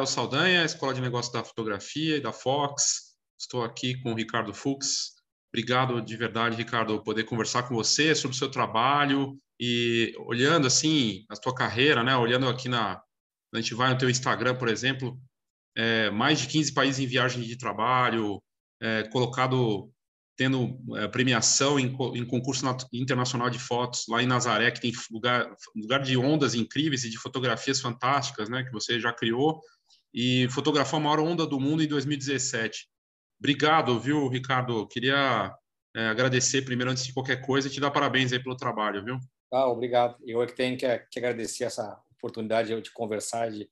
Léo Saldanha, Escola de Negócios da Fotografia e da Fox. Estou aqui com o Ricardo Fux. Obrigado de verdade, Ricardo, poder conversar com você sobre o seu trabalho e olhando assim a tua carreira, né? Olhando aqui na a gente vai no teu Instagram, por exemplo, é, mais de 15 países em viagem de trabalho, é, colocado tendo é, premiação em, em, concurso internacional de fotos lá em Nazaré, que tem lugar, lugar de ondas incríveis e de fotografias fantásticas, né, que você já criou, e fotografou a maior onda do mundo em 2017. Obrigado, viu, Ricardo? Queria é, agradecer primeiro, antes de qualquer coisa, e te dar parabéns aí pelo trabalho, viu? Ah, obrigado. Eu é que tenho que, que agradecer essa oportunidade de conversar de,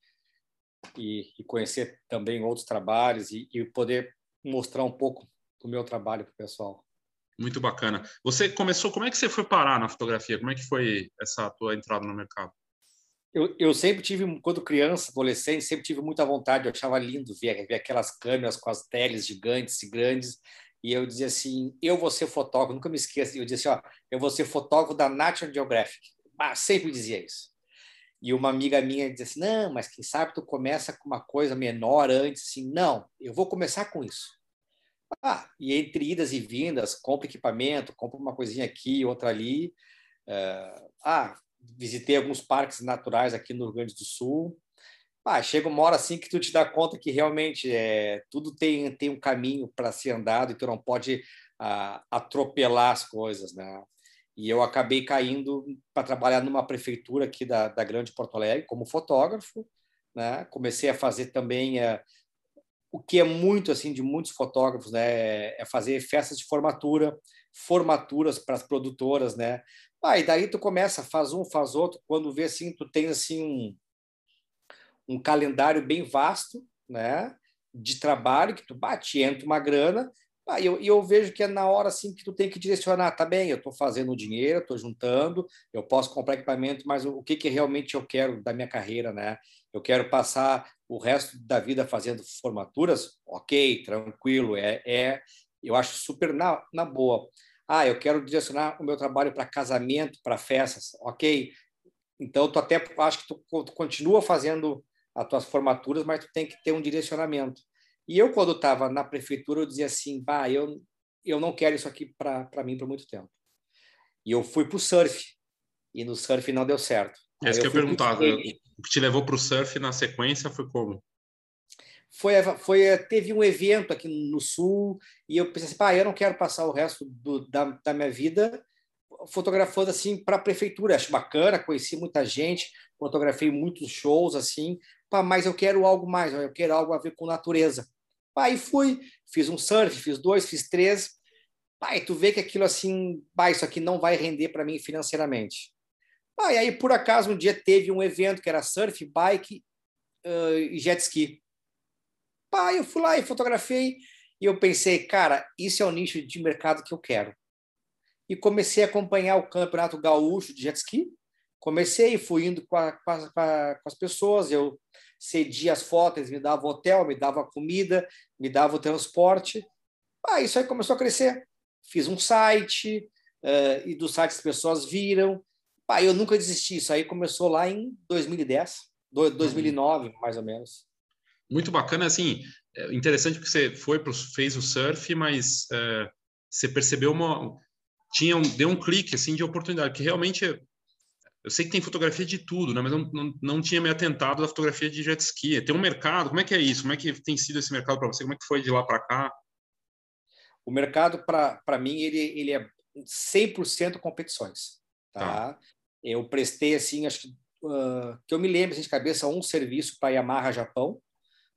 e, e conhecer também outros trabalhos e, e poder mostrar um pouco do meu trabalho para o pessoal. Muito bacana. Você começou, como é que você foi parar na fotografia? Como é que foi essa tua entrada no mercado? Eu, eu sempre tive, quando criança, adolescente, sempre tive muita vontade, eu achava lindo ver, ver aquelas câmeras com as teles gigantes e grandes, e eu dizia assim, eu vou ser fotógrafo, nunca me esqueço, eu dizia assim, ó, eu vou ser fotógrafo da National Geographic. Ah, sempre dizia isso. E uma amiga minha dizia assim, não, mas quem sabe tu começa com uma coisa menor antes, assim, não, eu vou começar com isso. Ah, e entre idas e vindas, compra equipamento, compra uma coisinha aqui, outra ali. Uh, ah, visitei alguns parques naturais aqui no Rio Grande do Sul. Ah, chega uma hora assim que tu te dá conta que realmente é, tudo tem, tem um caminho para ser andado e tu não pode ah, atropelar as coisas, né? E eu acabei caindo para trabalhar numa prefeitura aqui da, da Grande Porto Alegre como fotógrafo, né? Comecei a fazer também uh, o que é muito assim de muitos fotógrafos, né, é fazer festas de formatura, formaturas para as produtoras, né? Ah, e daí tu começa, faz um, faz outro, quando vê assim, tu tem assim um, um calendário bem vasto, né, de trabalho que tu bate, entra uma grana, ah, e eu, eu vejo que é na hora assim que tu tem que direcionar, tá bem, eu estou fazendo dinheiro, estou juntando, eu posso comprar equipamento, mas o, o que que realmente eu quero da minha carreira, né? Eu quero passar o resto da vida fazendo formaturas, ok, tranquilo, é, é eu acho super na, na boa. Ah, eu quero direcionar o meu trabalho para casamento, para festas, ok. Então, tu até acho que tu, tu, continua fazendo as tuas formaturas, mas tu tem que ter um direcionamento. E eu, quando estava na prefeitura, eu dizia assim, bah, eu, eu não quero isso aqui para mim por muito tempo. E eu fui para o surf, e no surf não deu certo. É isso que eu perguntava. O que te levou para o surf na sequência foi como? Foi, foi, teve um evento aqui no Sul e eu pensei assim, eu não quero passar o resto do, da, da minha vida fotografando assim para a prefeitura. Acho bacana, conheci muita gente, fotografei muitos shows assim, pá, mas eu quero algo mais, eu quero algo a ver com natureza. Aí fui, fiz um surf, fiz dois, fiz três. Pai, tu vê que aquilo assim, pá, isso aqui não vai render para mim financeiramente. Ah, e aí, por acaso, um dia teve um evento que era surf, bike uh, e jet ski. Pá, eu fui lá e fotografei e eu pensei, cara, isso é o nicho de mercado que eu quero. E comecei a acompanhar o campeonato gaúcho de jet ski. Comecei, fui indo com, a, com, a, com as pessoas, eu cedia as fotos, me dava hotel, me dava comida, me dava o transporte. Ah, isso aí começou a crescer. Fiz um site, uh, e do site as pessoas viram, Pá, eu nunca desisti. Isso aí começou lá em 2010, 2009, mais ou menos. Muito bacana, assim, é interessante que você foi pro, fez o surf, mas é, você percebeu uma tinha um, deu um clique assim de oportunidade, que realmente eu sei que tem fotografia de tudo, né? Mas não, não, não tinha me atentado da fotografia de jet ski. Tem um mercado, como é que é isso? Como é que tem sido esse mercado para você? Como é que foi de lá para cá? O mercado para mim ele ele é 100% competições, tá? tá? Eu prestei, assim, acho que, uh, que eu me lembro assim, de cabeça, um serviço para Yamaha Japão,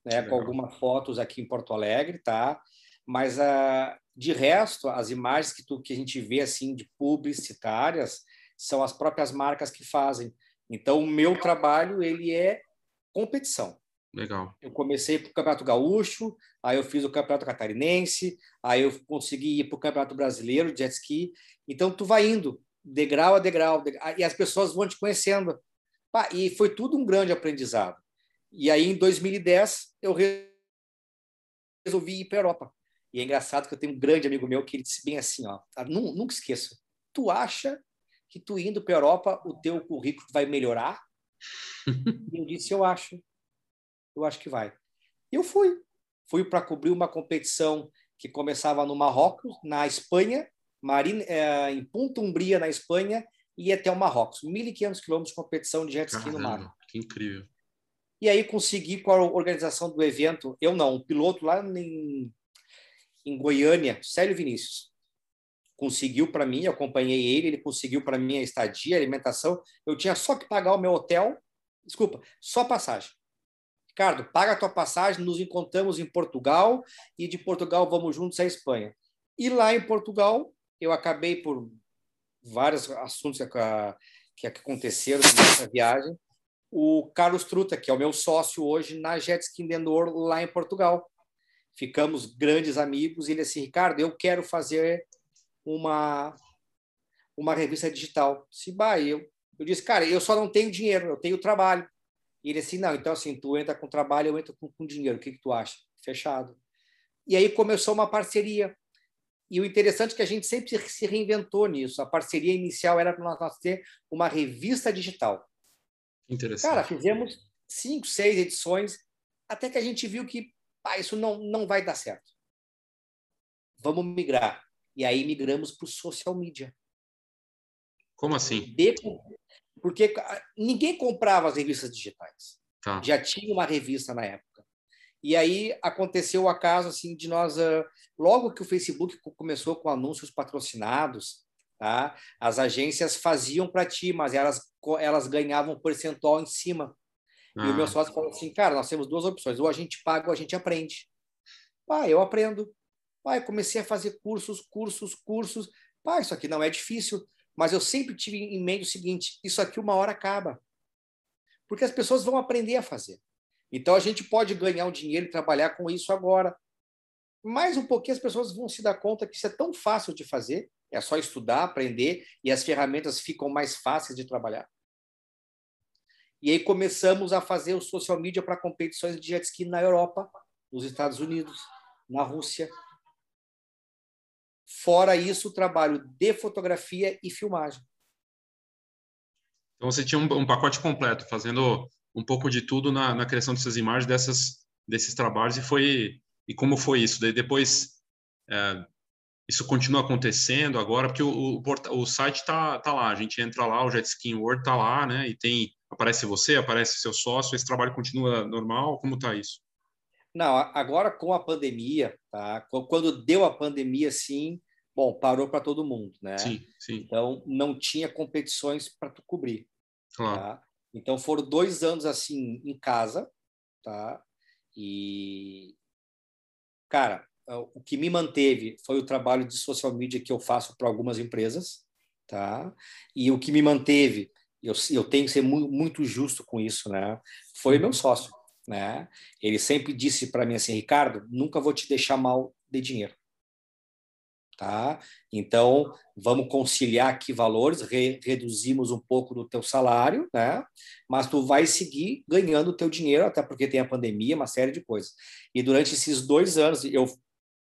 né, com algumas fotos aqui em Porto Alegre, tá? Mas uh, de resto, as imagens que, tu, que a gente vê assim de publicitárias são as próprias marcas que fazem. Então, o meu trabalho ele é competição. Legal. Eu comecei para o Campeonato Gaúcho, aí eu fiz o Campeonato Catarinense, aí eu consegui ir para o Campeonato Brasileiro de Jet Ski. Então, tu vai indo degrau a degrau, degrau, e as pessoas vão te conhecendo. e foi tudo um grande aprendizado. E aí, em 2010, eu resolvi ir para a Europa. E é engraçado que eu tenho um grande amigo meu que ele disse bem assim, ó, ah, nunca esqueço, tu acha que tu indo para a Europa o teu currículo vai melhorar? e eu disse, eu acho. eu acho que vai. Eu fui. Fui para cobrir uma competição que começava no Marrocos, na Espanha, Marina, é, em Punta Umbria, na Espanha, e até o Marrocos. 1.500 quilômetros de competição de jet ski Caramba, no mar. Que incrível. E aí consegui com a organização do evento, eu não, o piloto lá em, em Goiânia, Célio Vinícius, conseguiu para mim, acompanhei ele, ele conseguiu para mim a estadia, a alimentação, eu tinha só que pagar o meu hotel, desculpa, só passagem. Ricardo, paga a tua passagem, nos encontramos em Portugal e de Portugal vamos juntos à Espanha. E lá em Portugal, eu acabei por vários assuntos que, aconteceram nessa viagem, o Carlos Truta, que é o meu sócio hoje na Jet Ski Endor lá em Portugal. Ficamos grandes amigos e ele disse, Ricardo, eu quero fazer uma uma revista digital. Se eu, eu disse, cara, eu só não tenho dinheiro, eu tenho trabalho. E ele disse, não, então assim, tu entra com trabalho, eu entro com, com dinheiro, o que, que tu acha? Fechado. E aí começou uma parceria. E o interessante é que a gente sempre se reinventou nisso. A parceria inicial era para nós ter uma revista digital. Interessante. Cara, fizemos cinco, seis edições, até que a gente viu que ah, isso não, não vai dar certo. Vamos migrar. E aí migramos para o social media. Como assim? Porque ninguém comprava as revistas digitais. Tá. Já tinha uma revista na época. E aí aconteceu o acaso assim de nós, uh, logo que o Facebook começou com anúncios patrocinados, tá? As agências faziam para ti, mas elas elas ganhavam um percentual em cima. Ah. E o meu ah. sócio falou assim, cara, nós temos duas opções, ou a gente paga ou a gente aprende. Pai, eu aprendo. Pai, comecei a fazer cursos, cursos, cursos. Pai, isso aqui não é difícil, mas eu sempre tive em mente o seguinte, isso aqui uma hora acaba. Porque as pessoas vão aprender a fazer. Então a gente pode ganhar um dinheiro e trabalhar com isso agora. Mais um pouquinho as pessoas vão se dar conta que isso é tão fácil de fazer, é só estudar, aprender e as ferramentas ficam mais fáceis de trabalhar. E aí começamos a fazer o social media para competições de jet ski na Europa, nos Estados Unidos, na Rússia. Fora isso, o trabalho de fotografia e filmagem. Então você tinha um, um pacote completo, fazendo um pouco de tudo na, na criação dessas imagens, dessas, desses trabalhos e foi e como foi isso? Daí depois é, isso continua acontecendo agora porque o, o, o site tá, tá lá, a gente entra lá, o Jetski World tá lá, né? E tem aparece você, aparece seu sócio, esse trabalho continua normal? Como tá isso? Não, agora com a pandemia, tá? Quando deu a pandemia, sim, bom, parou para todo mundo, né? Sim, sim. Então não tinha competições para tu cobrir. Claro. Tá? Então foram dois anos assim em casa, tá? E cara, o que me manteve foi o trabalho de social media que eu faço para algumas empresas, tá? E o que me manteve, eu, eu tenho que ser muito, muito justo com isso, né? Foi meu sócio, né? Ele sempre disse para mim assim, Ricardo, nunca vou te deixar mal de dinheiro tá? Então, vamos conciliar aqui valores, re reduzimos um pouco do teu salário, né? Mas tu vai seguir ganhando o teu dinheiro, até porque tem a pandemia, uma série de coisas. E durante esses dois anos, eu,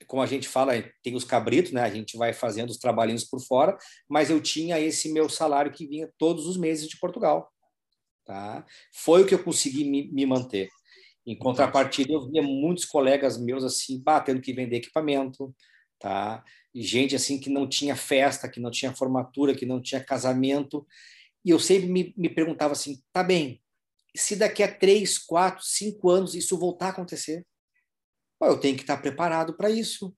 como a gente fala, tem os cabritos, né? A gente vai fazendo os trabalhinhos por fora, mas eu tinha esse meu salário que vinha todos os meses de Portugal, tá? Foi o que eu consegui me, me manter. Em contrapartida, eu via muitos colegas meus assim, batendo que vender equipamento, tá? Gente assim que não tinha festa, que não tinha formatura, que não tinha casamento. E eu sempre me, me perguntava assim: tá bem, se daqui a três, quatro, cinco anos isso voltar a acontecer, eu tenho que estar preparado para isso.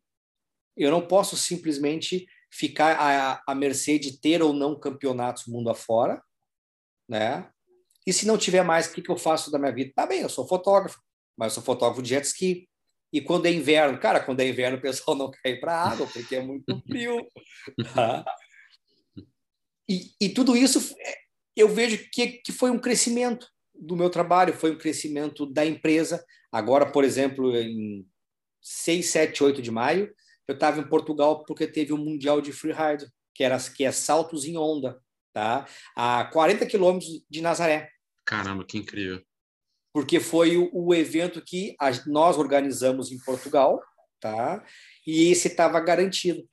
Eu não posso simplesmente ficar à, à mercê de ter ou não campeonatos mundo afora, né? E se não tiver mais, o que, que eu faço da minha vida? Tá bem, eu sou fotógrafo, mas eu sou fotógrafo de jet ski. E quando é inverno, cara, quando é inverno o pessoal não ir para a água porque é muito frio. Tá? E, e tudo isso é, eu vejo que, que foi um crescimento do meu trabalho, foi um crescimento da empresa. Agora, por exemplo, em 6, 7, 8 de maio, eu estava em Portugal porque teve o um Mundial de Freeride, que, era, que é saltos em onda, tá? a 40 quilômetros de Nazaré. Caramba, que incrível porque foi o, o evento que a, nós organizamos em Portugal, tá? E esse estava garantido.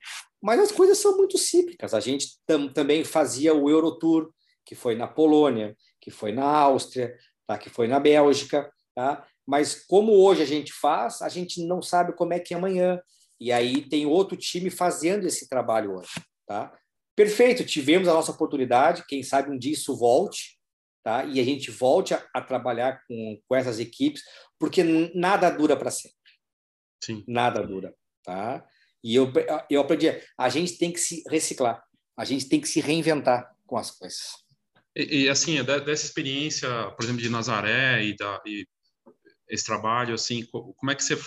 Mas as coisas são muito cíclicas. A gente tam, também fazia o Eurotour, que foi na Polônia, que foi na Áustria, tá? que foi na Bélgica, tá? Mas como hoje a gente faz, a gente não sabe como é que é amanhã. E aí tem outro time fazendo esse trabalho hoje, tá? Perfeito, tivemos a nossa oportunidade, quem sabe um dia isso volte, tá? E a gente volte a, a trabalhar com, com essas equipes, porque nada dura para sempre. Sim. Nada dura, tá? E eu, eu aprendi, a gente tem que se reciclar, a gente tem que se reinventar com as coisas. E, e assim, dessa experiência, por exemplo, de Nazaré e, da, e esse trabalho, assim, como é que você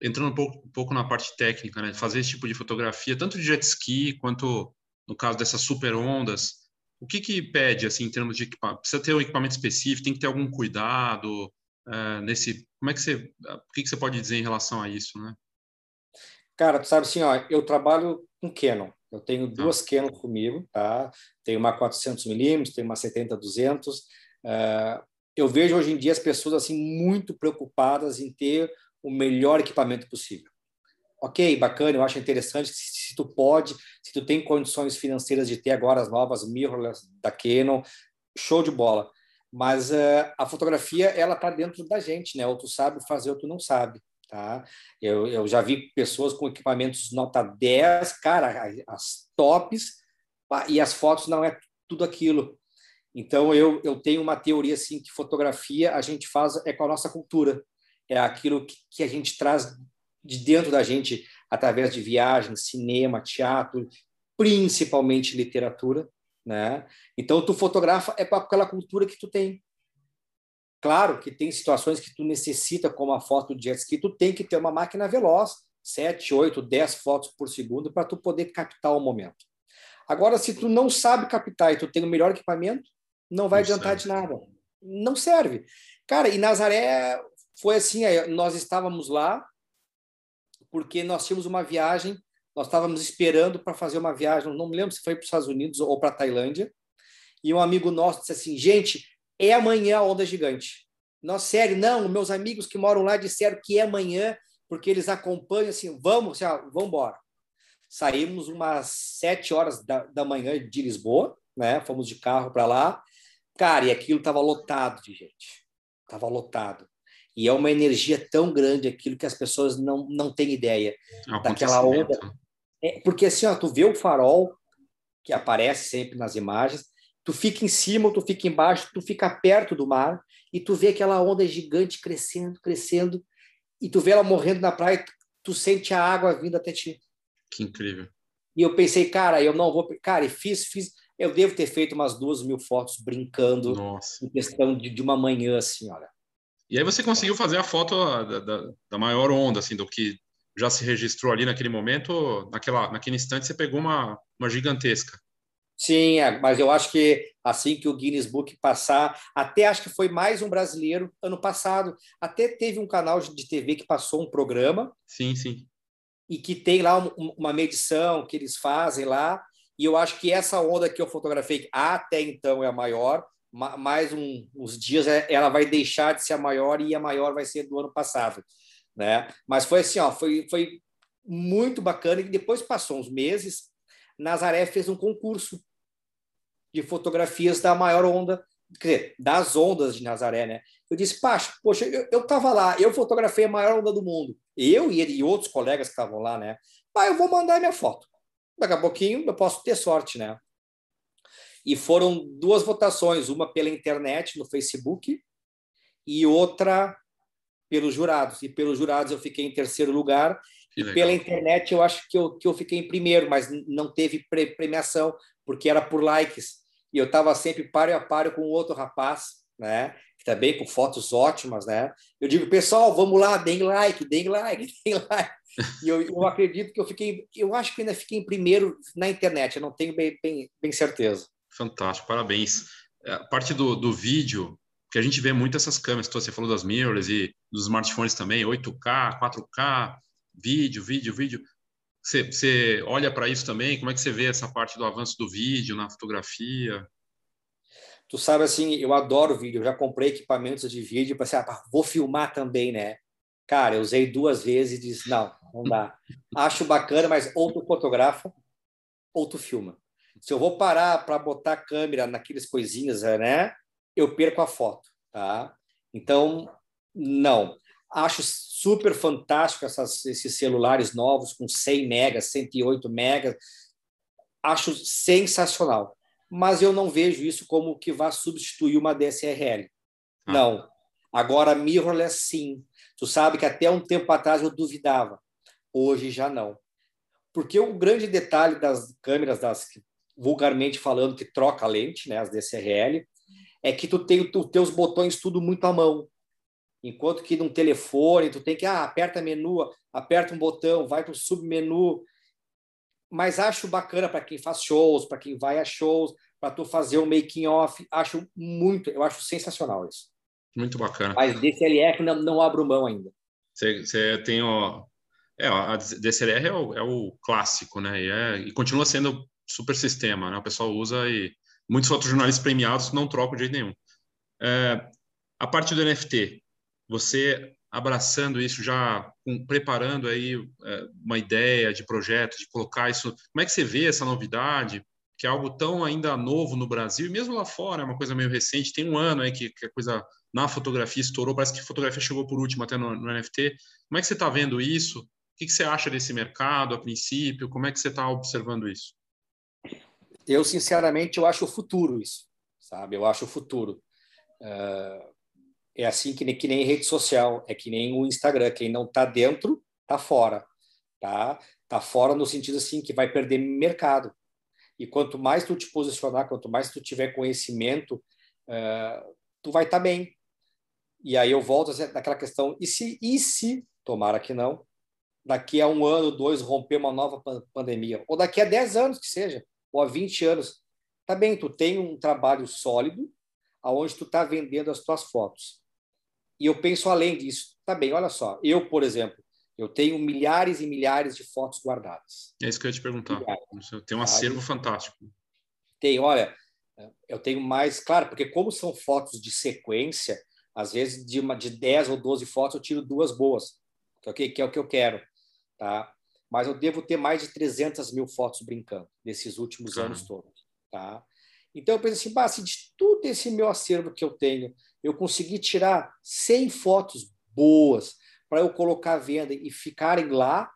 entrando um pouco, um pouco na parte técnica, né, fazer esse tipo de fotografia, tanto de jet ski quanto no caso dessas super ondas, o que que pede assim em termos de equipamento? Precisa ter um equipamento específico? Tem que ter algum cuidado é, nesse? Como é que você? O que que você pode dizer em relação a isso, né? Cara, tu sabe assim, ó, eu trabalho com Canon. Eu tenho tá. duas ah. Canon comigo, tá? Tenho uma 400 milímetros, tenho uma 70 200. Uh, eu vejo hoje em dia as pessoas assim muito preocupadas em ter o melhor equipamento possível. Ok, bacana, eu acho interessante se, se tu pode, se tu tem condições financeiras de ter agora as novas mirrorless da Canon, show de bola. Mas uh, a fotografia ela está dentro da gente, né? Ou tu sabe fazer ou tu não sabe. Tá? Eu, eu já vi pessoas com equipamentos nota 10, cara, as tops, e as fotos não é tudo aquilo. Então, eu, eu tenho uma teoria assim que fotografia a gente faz é com a nossa cultura, é aquilo que, que a gente traz de dentro da gente através de viagens, cinema, teatro, principalmente literatura, né? Então, tu fotografa é com aquela cultura que tu tem. Claro que tem situações que tu necessita, como a foto de jet ski, tu tem que ter uma máquina veloz, 7, 8, 10 fotos por segundo para tu poder captar o momento. Agora, se tu não sabe captar e tu tem o melhor equipamento, não vai não adiantar serve. de nada. Não serve. Cara, e Nazaré foi assim, nós estávamos lá porque nós tínhamos uma viagem, nós estávamos esperando para fazer uma viagem, não me lembro se foi para os Estados Unidos ou para a Tailândia, e um amigo nosso disse assim, gente, é amanhã a onda gigante. Nós, sério, não, meus amigos que moram lá disseram que é amanhã, porque eles acompanham assim, vamos, assim, vamos embora. Saímos umas sete horas da, da manhã de Lisboa, né? Fomos de carro para lá. Cara, e aquilo estava lotado de gente. Estava lotado. E é uma energia tão grande aquilo que as pessoas não, não têm ideia é daquela onda. É, porque assim, ó, tu vê o farol que aparece sempre nas imagens, tu fica em cima, tu fica embaixo, tu fica perto do mar e tu vê aquela onda gigante crescendo, crescendo, e tu vê ela morrendo na praia, tu sente a água vindo até ti. Que incrível. E eu pensei, cara, eu não vou. Cara, e fiz, fiz. Eu devo ter feito umas duas mil fotos brincando Nossa. em questão de, de uma manhã, assim, olha. E aí você conseguiu fazer a foto da, da, da, maior onda, assim, do que já se registrou ali naquele momento, naquela, naquele instante você pegou uma, uma gigantesca. Sim, é, mas eu acho que assim que o Guinness Book passar, até acho que foi mais um brasileiro ano passado, até teve um canal de TV que passou um programa. Sim, sim. E que tem lá uma medição que eles fazem lá, e eu acho que essa onda que eu fotografei até então é a maior, mais um, uns dias é, ela vai deixar de ser a maior e a maior vai ser do ano passado, né? Mas foi assim, ó, foi, foi muito bacana e depois passou uns meses, Nazaré fez um concurso de fotografias da maior onda, quer dizer, das ondas de Nazaré, né? Eu disse, Pacho, poxa, eu estava lá, eu fotografei a maior onda do mundo. Eu e ele e outros colegas que estavam lá, né? Ah, eu vou mandar minha foto. Daqui a pouquinho eu posso ter sorte, né? E foram duas votações, uma pela internet, no Facebook, e outra pelos jurados. E pelos jurados eu fiquei em terceiro lugar. Que e legal. pela internet eu acho que eu, que eu fiquei em primeiro, mas não teve pre premiação, porque era por likes. E eu estava sempre páreo a páreo com outro rapaz, né? Que também com fotos ótimas, né? Eu digo, pessoal, vamos lá, deem like, deem like, deem like. E eu, eu acredito que eu fiquei, eu acho que ainda fiquei em primeiro na internet, eu não tenho bem, bem, bem certeza. Fantástico, parabéns. É, a parte do, do vídeo, que a gente vê muito essas câmeras, você falou das mirrorless e dos smartphones também, 8K, 4K, vídeo, vídeo, vídeo. Você, você olha para isso também? Como é que você vê essa parte do avanço do vídeo na fotografia? Tu sabe assim, eu adoro vídeo, eu já comprei equipamentos de vídeo para assim, ah, vou filmar também, né? Cara, eu usei duas vezes e disse, não, não dá. Acho bacana, mas ou tu fotografa ou tu filma. Se eu vou parar para botar a câmera naqueles coisinhas, né? Eu perco a foto, tá? Então, Não. Acho super fantástico essas, esses celulares novos com 100 megas, 108 megas. Acho sensacional. Mas eu não vejo isso como que vá substituir uma DSRL. Ah. Não. Agora, mirrorless, sim. Tu sabe que até um tempo atrás eu duvidava. Hoje já não. Porque o grande detalhe das câmeras, das vulgarmente falando, que troca a lente, né, as DSRL, é que tu tem os teus botões tudo muito à mão. Enquanto que num telefone, tu tem que, ah, aperta menu, aperta um botão, vai para o submenu. Mas acho bacana para quem faz shows, para quem vai a shows, para tu fazer um making off, acho muito, eu acho sensacional isso. Muito bacana. Mas DSLR não, não abro mão ainda. Você, tem o, é, a DSLR é o, é o clássico, né? E, é, e continua sendo super sistema, né? O pessoal usa e muitos fotojornalistas premiados não trocam de jeito nenhum. É, a parte do NFT, você abraçando isso já, com, preparando aí é, uma ideia de projeto, de colocar isso, como é que você vê essa novidade, que é algo tão ainda novo no Brasil, e mesmo lá fora, é uma coisa meio recente, tem um ano aí que, que a coisa na fotografia estourou, parece que a fotografia chegou por último até no, no NFT. Como é que você está vendo isso? O que, que você acha desse mercado a princípio? Como é que você está observando isso? Eu, sinceramente, eu acho o futuro isso, sabe? Eu acho o futuro. Uh, é assim que nem, que nem rede social, é que nem o Instagram. Quem não está dentro, está fora. Tá? Tá fora no sentido assim que vai perder mercado. E quanto mais tu te posicionar, quanto mais tu tiver conhecimento, uh, tu vai estar tá bem. E aí eu volto naquela questão, e se, e se, tomara que não, daqui a um ano, dois, romper uma nova pandemia, ou daqui a 10 anos que seja, ou a 20 anos, tá bem, tu tem um trabalho sólido, aonde tu está vendendo as tuas fotos. E eu penso além disso. Tá bem, olha só. Eu, por exemplo, eu tenho milhares e milhares de fotos guardadas. É isso que eu ia te perguntar. Tem um acervo fantástico. Tem, olha, eu tenho mais, claro, porque como são fotos de sequência, às vezes de uma de 10 ou 12 fotos eu tiro duas boas, que é o que, que, é o que eu quero, tá? Mas eu devo ter mais de 300 mil fotos brincando nesses últimos anos todos, tá? Então eu penso assim, bah, se de tudo esse meu acervo que eu tenho, eu consegui tirar 100 fotos boas para eu colocar à venda e ficarem lá,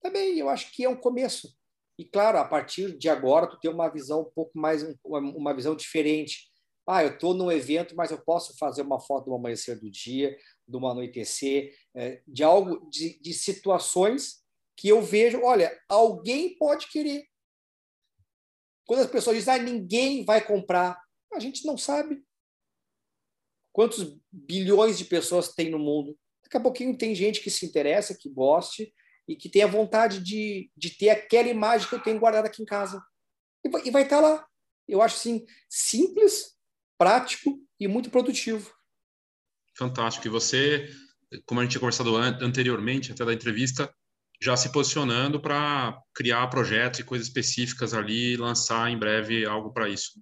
também eu acho que é um começo. E claro, a partir de agora tu tem uma visão um pouco mais uma visão diferente. Ah, eu estou num evento, mas eu posso fazer uma foto do amanhecer do dia, do anoitecer, é, de algo, de, de situações que eu vejo. Olha, alguém pode querer. Quando as pessoas dizem, ah, ninguém vai comprar, a gente não sabe. Quantos bilhões de pessoas tem no mundo? Daqui a pouquinho tem gente que se interessa, que goste e que tenha vontade de, de ter aquela imagem que eu tenho guardada aqui em casa. E vai, e vai estar lá. Eu acho assim, simples, prático e muito produtivo. Fantástico. E você, como a gente tinha conversado anteriormente, até da entrevista, já se posicionando para criar projetos e coisas específicas ali e lançar em breve algo para isso.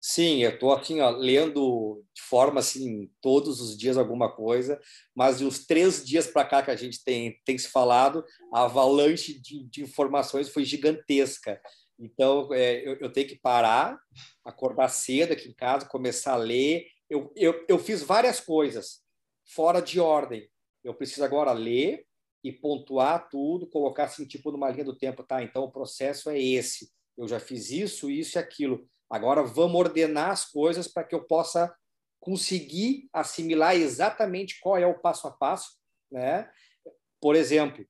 Sim, eu estou aqui ó, lendo de forma assim todos os dias alguma coisa, mas uns três dias para cá que a gente tem, tem se falado, a avalanche de, de informações foi gigantesca. Então é, eu, eu, tenho que parar, acordar cedo aqui em casa, começar a ler. Eu, eu, eu fiz várias coisas fora de ordem. Eu preciso agora ler e pontuar tudo, colocar assim tipo numa linha do tempo, tá? Então o processo é esse. Eu já fiz isso, isso e aquilo Agora vamos ordenar as coisas para que eu possa conseguir assimilar exatamente qual é o passo a passo, né? Por exemplo,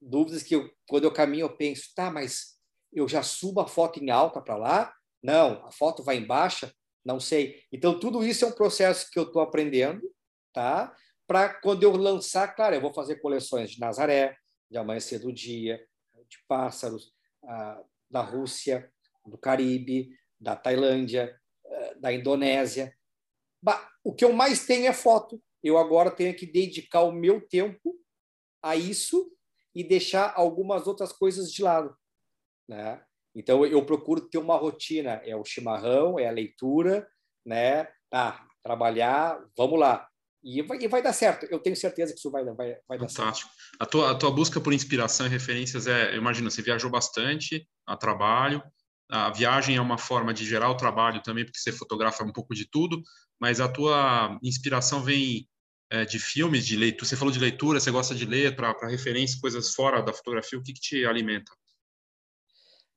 dúvidas que eu, quando eu caminho eu penso, tá, mas eu já subo a foto em alta para lá? Não, a foto vai em baixa? Não sei. Então tudo isso é um processo que eu estou aprendendo, tá? Para quando eu lançar, claro, eu vou fazer coleções de Nazaré, de Amanhecer do Dia, de pássaros, ah, da Rússia, do Caribe, da Tailândia, eh, da Indonésia. O que eu mais tenho é foto. Eu agora tenho que dedicar o meu tempo a isso e deixar algumas outras coisas de lado. Né? Então, eu procuro ter uma rotina. É o chimarrão, é a leitura, né? Ah, trabalhar, vamos lá. E vai, e vai dar certo. Eu tenho certeza que isso vai, vai, vai dar certo. A tua, a tua busca por inspiração e referências é, imagina, você viajou bastante a trabalho, a viagem é uma forma de gerar o trabalho também, porque você fotografa um pouco de tudo, mas a tua inspiração vem é, de filmes, de leitura? Você falou de leitura, você gosta de ler para referência, coisas fora da fotografia, o que, que te alimenta?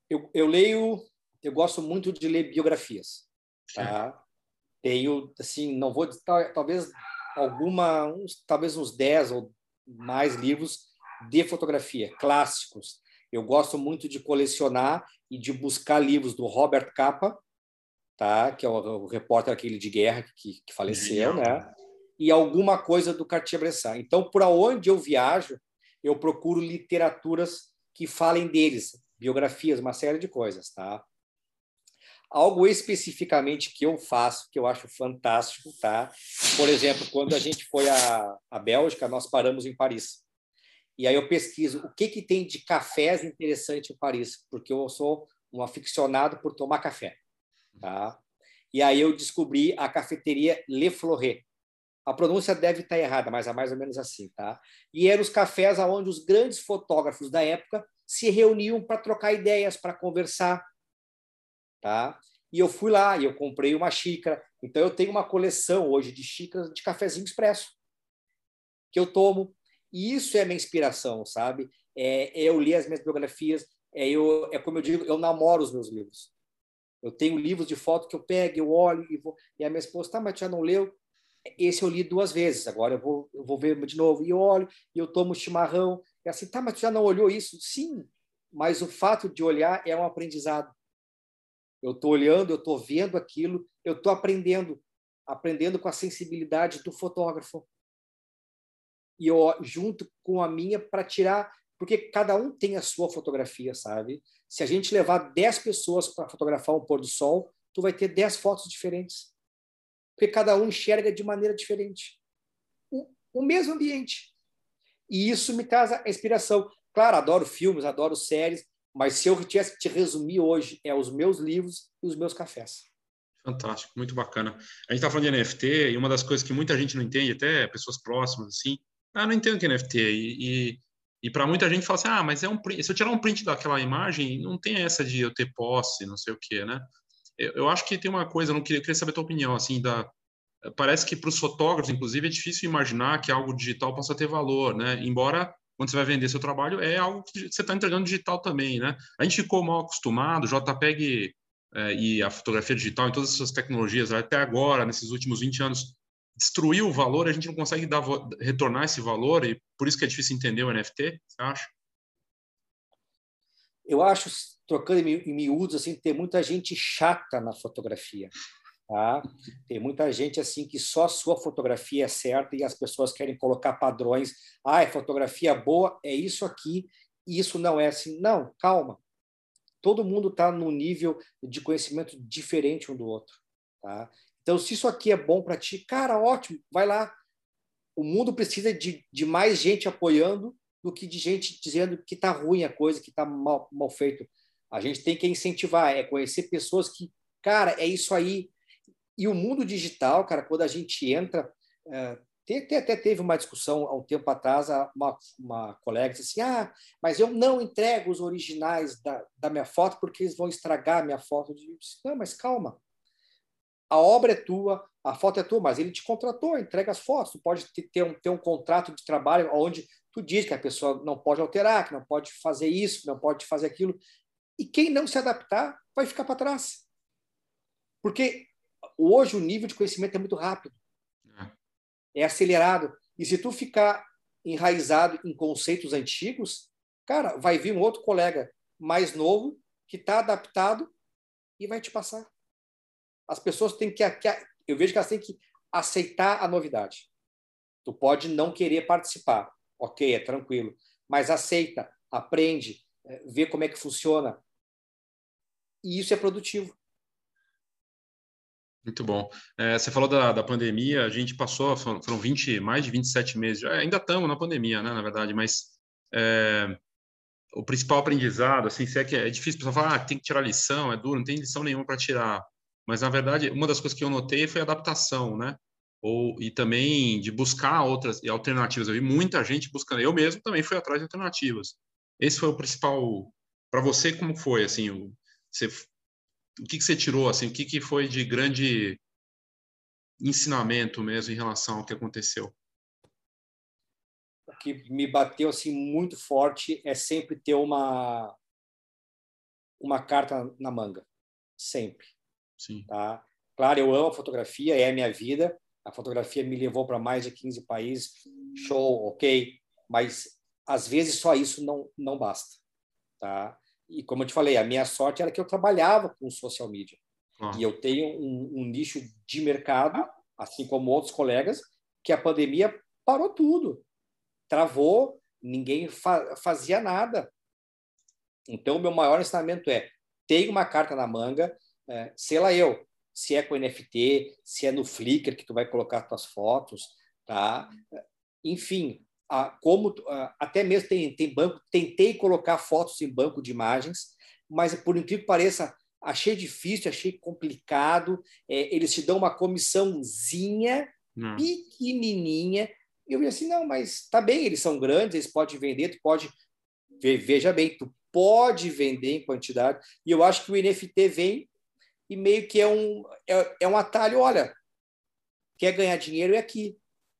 Eu, eu, leio, eu gosto muito de ler biografias, tá? Tenho, assim, não vou, talvez alguma, uns, talvez uns 10 ou mais livros de fotografia, clássicos. Eu gosto muito de colecionar e de buscar livros do Robert Capa, tá? que é o, o repórter aquele de guerra que, que faleceu, né? e alguma coisa do Cartier-Bresson. Então, por onde eu viajo, eu procuro literaturas que falem deles, biografias, uma série de coisas, tá? Algo especificamente que eu faço, que eu acho fantástico, tá? Por exemplo, quando a gente foi à, à Bélgica, nós paramos em Paris. E aí eu pesquiso o que, que tem de cafés interessante em Paris, porque eu sou um aficionado por tomar café. Tá? E aí eu descobri a cafeteria Le Fleuret. A pronúncia deve estar errada, mas é mais ou menos assim, tá? E eram os cafés aonde os grandes fotógrafos da época se reuniam para trocar ideias, para conversar, tá? E eu fui lá e eu comprei uma xícara. Então eu tenho uma coleção hoje de xícaras de cafezinho expresso que eu tomo. E isso é minha inspiração, sabe? É, eu ler as minhas biografias, é, eu, é como eu digo, eu namoro os meus livros. Eu tenho livros de foto que eu pego, eu olho e, vou, e a minha esposa, tá, mas já não leu? Esse eu li duas vezes, agora eu vou, eu vou ver de novo. E eu olho, e eu tomo chimarrão. É assim, tá, mas já não olhou isso? Sim, mas o fato de olhar é um aprendizado. Eu estou olhando, eu estou vendo aquilo, eu estou aprendendo, aprendendo com a sensibilidade do fotógrafo. E eu junto com a minha para tirar, porque cada um tem a sua fotografia, sabe? Se a gente levar 10 pessoas para fotografar um pôr do sol, tu vai ter 10 fotos diferentes. Porque cada um enxerga de maneira diferente. O, o mesmo ambiente. E isso me traz a inspiração. Claro, adoro filmes, adoro séries, mas se eu tivesse que te resumir hoje, é os meus livros e os meus cafés. Fantástico, muito bacana. A gente está falando de NFT e uma das coisas que muita gente não entende, até pessoas próximas, assim, ah, não entendo o que é NFT. E, e, e para muita gente fala assim, ah, mas é um print. se eu tirar um print daquela imagem, não tem essa de eu ter posse, não sei o quê, né? Eu, eu acho que tem uma coisa, eu não queria, eu queria saber a tua opinião, assim, da, parece que para os fotógrafos, inclusive, é difícil imaginar que algo digital possa ter valor, né? Embora quando você vai vender seu trabalho, é algo que você está entregando digital também, né? A gente ficou mal acostumado, JPEG é, e a fotografia digital, em todas essas tecnologias, até agora, nesses últimos 20 anos, destruiu o valor, a gente não consegue dar, retornar esse valor, e por isso que é difícil entender o NFT, você acha? Eu acho, trocando em miúdos, assim, tem muita gente chata na fotografia. Tá? Tem muita gente assim que só a sua fotografia é certa e as pessoas querem colocar padrões. Ah, é fotografia boa, é isso aqui, e isso não é assim. Não, calma. Todo mundo está num nível de conhecimento diferente um do outro. Tá? Então, se isso aqui é bom para ti, cara, ótimo, vai lá. O mundo precisa de, de mais gente apoiando do que de gente dizendo que está ruim a coisa, que está mal, mal feito. A gente tem que incentivar, é conhecer pessoas que, cara, é isso aí, e o mundo digital, cara, quando a gente entra, é, até teve uma discussão há um tempo atrás, uma, uma colega disse assim, ah, mas eu não entrego os originais da, da minha foto porque eles vão estragar a minha foto. Eu disse, não, mas calma, a obra é tua, a foto é tua, mas ele te contratou, entrega as fotos, tu pode ter um, ter um contrato de trabalho onde tu diz que a pessoa não pode alterar, que não pode fazer isso, que não pode fazer aquilo, e quem não se adaptar vai ficar para trás. Porque hoje o nível de conhecimento é muito rápido, é. acelerado. E se tu ficar enraizado em conceitos antigos, cara, vai vir um outro colega mais novo que está adaptado e vai te passar. As pessoas têm que, eu vejo que elas têm que aceitar a novidade. Tu pode não querer participar, ok, é tranquilo, mas aceita, aprende, é, vê como é que funciona. E isso é produtivo. Muito bom. É, você falou da, da pandemia, a gente passou, foram 20, mais de 27 meses, ainda estamos na pandemia, né, na verdade, mas é, o principal aprendizado, assim, se é que é difícil, a pessoa falar, ah, tem que tirar lição, é duro, não tem lição nenhuma para tirar, mas na verdade, uma das coisas que eu notei foi a adaptação, né, ou, e também de buscar outras alternativas, eu vi muita gente buscando, eu mesmo também fui atrás de alternativas. Esse foi o principal, para você, como foi, assim, você o que, que você tirou, assim, o que, que foi de grande ensinamento mesmo em relação ao que aconteceu? que me bateu assim muito forte é sempre ter uma uma carta na manga, sempre. Sim. Tá? Claro, eu amo a fotografia, é a minha vida. A fotografia me levou para mais de 15 países. Show, ok. Mas às vezes só isso não não basta, tá? E como eu te falei, a minha sorte era que eu trabalhava com social media. Ah. E eu tenho um, um nicho de mercado, assim como outros colegas, que a pandemia parou tudo travou, ninguém fa fazia nada. Então, o meu maior ensinamento é: tem uma carta na manga, é, sei lá eu, se é com NFT, se é no Flickr que tu vai colocar tuas fotos, tá? Enfim, a, como a, até mesmo tem, tem banco, tentei colocar fotos em banco de imagens, mas por incrível que pareça, achei difícil, achei complicado. É, eles te dão uma comissãozinha Não. pequenininha e eu vi assim, não, mas tá bem, eles são grandes, eles podem vender, tu pode... Veja bem, tu pode vender em quantidade. E eu acho que o NFT vem e meio que é um, é, é um atalho, olha, quer ganhar dinheiro é aqui.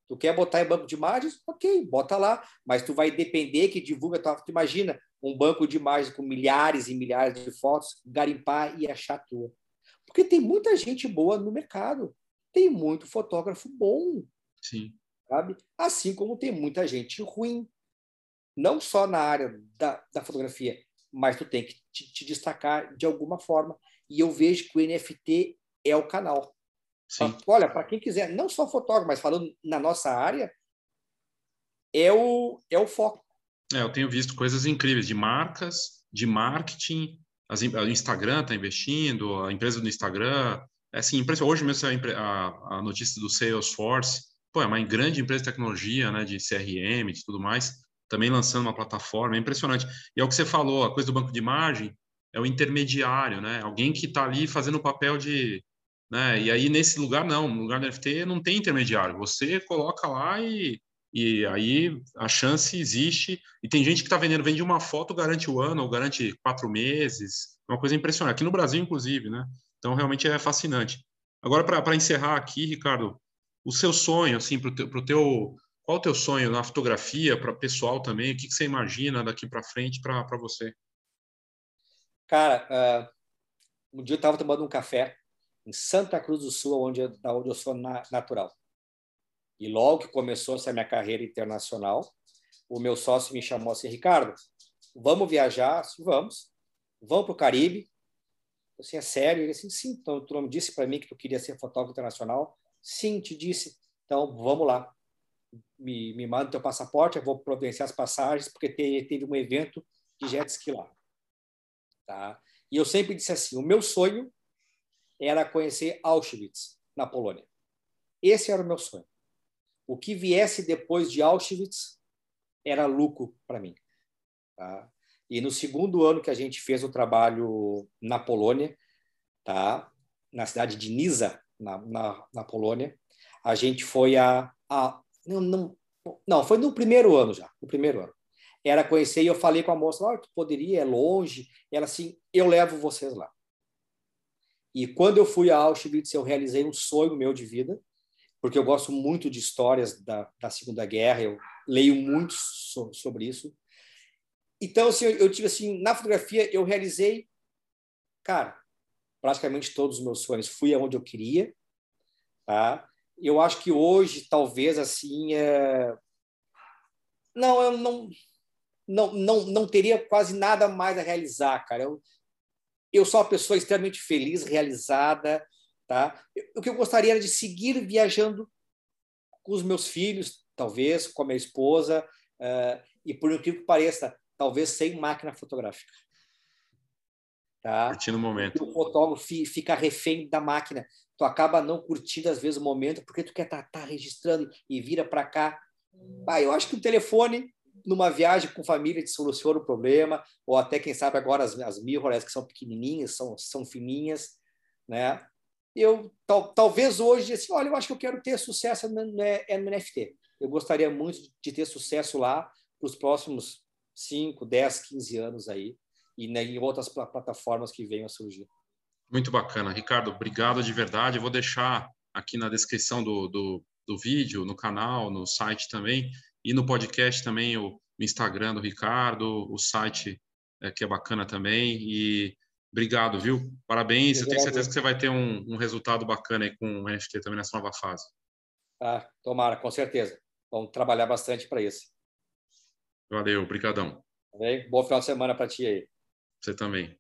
Tu quer botar em banco de imagens? Ok, bota lá. Mas tu vai depender que divulga. Tu imagina um banco de imagens com milhares e milhares de fotos, garimpar e achar tua. Porque tem muita gente boa no mercado. Tem muito fotógrafo bom. Sim sabe? Assim como tem muita gente ruim, não só na área da, da fotografia, mas tu tem que te, te, destacar de alguma forma. E eu vejo que o NFT é o canal. Sim. Olha, para quem quiser, não só fotógrafo, mas falando na nossa área, é o, é o foco. É, eu tenho visto coisas incríveis de marcas, de marketing, as, o Instagram está investindo, a empresa do Instagram. É assim, hoje mesmo a, a notícia do Salesforce, pô, é uma grande empresa de tecnologia, né, de CRM, de tudo mais, também lançando uma plataforma, é impressionante. E é o que você falou, a coisa do banco de imagem é o intermediário, né, alguém que está ali fazendo o papel de, né, e aí nesse lugar não, no lugar do NFT não tem intermediário, você coloca lá e, e aí a chance existe, e tem gente que está vendendo, vende uma foto, garante o ano, ou garante quatro meses, é uma coisa impressionante, aqui no Brasil, inclusive, né, então realmente é fascinante. Agora, para encerrar aqui, Ricardo, o seu sonho, assim, para o teu, teu, qual o teu sonho na fotografia, para pessoal também? O que, que você imagina daqui para frente para você? Cara, uh, um dia eu estava tomando um café em Santa Cruz do Sul, onde, da onde eu sou na, natural. E logo que começou essa minha carreira internacional, o meu sócio me chamou assim, Ricardo, vamos viajar? Assim, vamos. Vamos para o Caribe? Eu assim, é sério? Ele assim, sim, então tu não disse para mim que tu queria ser fotógrafo internacional? Sim, te disse. Então, vamos lá. Me, me manda teu passaporte, eu vou providenciar as passagens, porque te, teve um evento de jet ski lá. Tá? E eu sempre disse assim, o meu sonho era conhecer Auschwitz, na Polônia. Esse era o meu sonho. O que viesse depois de Auschwitz era lucro para mim. Tá? E no segundo ano que a gente fez o trabalho na Polônia, tá? na cidade de Nisa, na, na, na Polônia. A gente foi a, a não, não, não, foi no primeiro ano já, no primeiro ano. Era conhecer e eu falei com a moça, oh, tu poderia, é longe. Ela assim, eu levo vocês lá. E quando eu fui a Auschwitz, eu realizei um sonho meu de vida, porque eu gosto muito de histórias da, da Segunda Guerra, eu leio muito so, sobre isso. Então, assim, eu, tive assim, na fotografia eu realizei, cara, praticamente todos os meus sonhos. Fui aonde eu queria, tá? Eu acho que hoje, talvez, assim, é... não, eu não, não, não, não teria quase nada mais a realizar, cara. Eu, eu sou uma pessoa extremamente feliz, realizada, tá? O que eu gostaria era de seguir viajando com os meus filhos, talvez, com a minha esposa, uh, e por incrível que pareça, talvez sem máquina fotográfica. Tá? Curtindo o momento. O fotógrafo fica refém da máquina. Tu acaba não curtindo, às vezes, o momento, porque tu quer estar tá, tá registrando e vira para cá. Ah, eu acho que o telefone, numa viagem com família, te soluciona o problema, ou até, quem sabe, agora as, as mirrorless, que são pequenininhas, são, são fininhas, né? Eu, tal, talvez hoje, assim, olha, eu acho que eu quero ter sucesso no, no, no NFT. Eu gostaria muito de ter sucesso lá para os próximos 5, 10, 15 anos aí e né, em outras plataformas que venham a surgir. Muito bacana. Ricardo, obrigado de verdade. Eu vou deixar aqui na descrição do, do, do vídeo, no canal, no site também, E no podcast também, o Instagram do Ricardo, o site é, que é bacana também. E obrigado, viu? Parabéns. Eu tenho certeza que você vai ter um, um resultado bacana aí com o NFT também nessa nova fase. Ah, tomara, com certeza. Vamos trabalhar bastante para isso. Valeu, brigadão. Bom final de semana para ti aí. Você também.